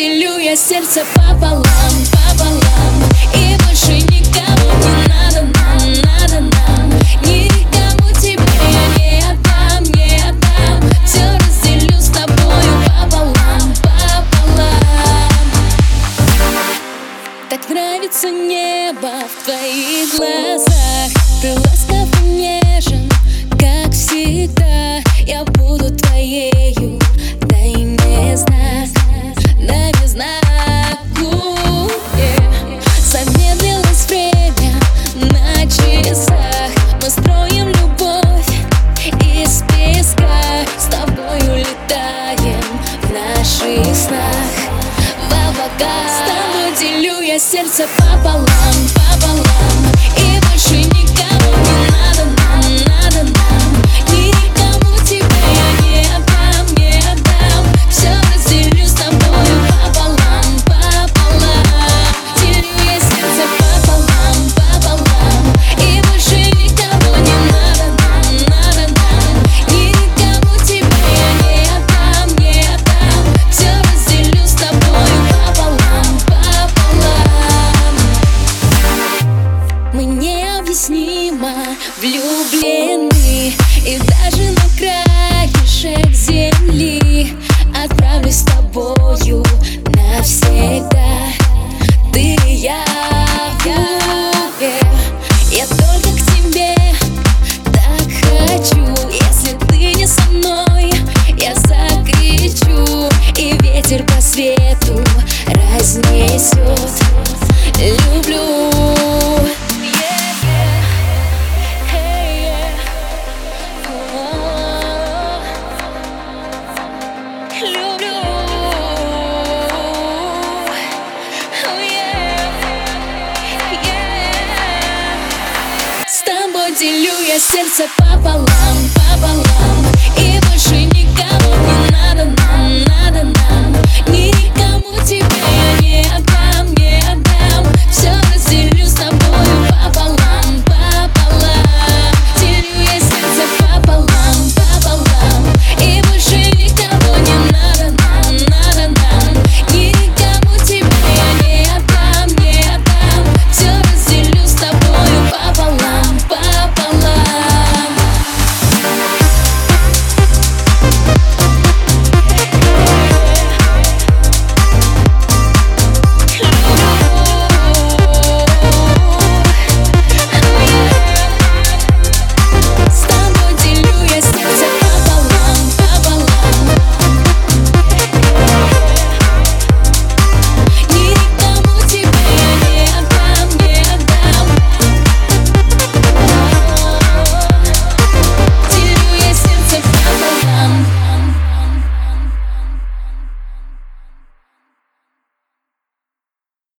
Делю я сердце пополам Так нравится небо в твоих глазах. Ты ласков и нежен, как всегда. Я буду твоею, дай мне знак yeah. Замедлилось время на часах. Мы строим любовь из песка. С тобою летаем в наших снах. В облаках. тобой делю я сердце пополам, пополам влюблены И даже на краешек земли Отправлюсь с тобою навсегда. Ты и я, yeah. Я только к тебе так хочу. Если ты не со мной, я закричу И ветер по свету разнесет Я сердце пополам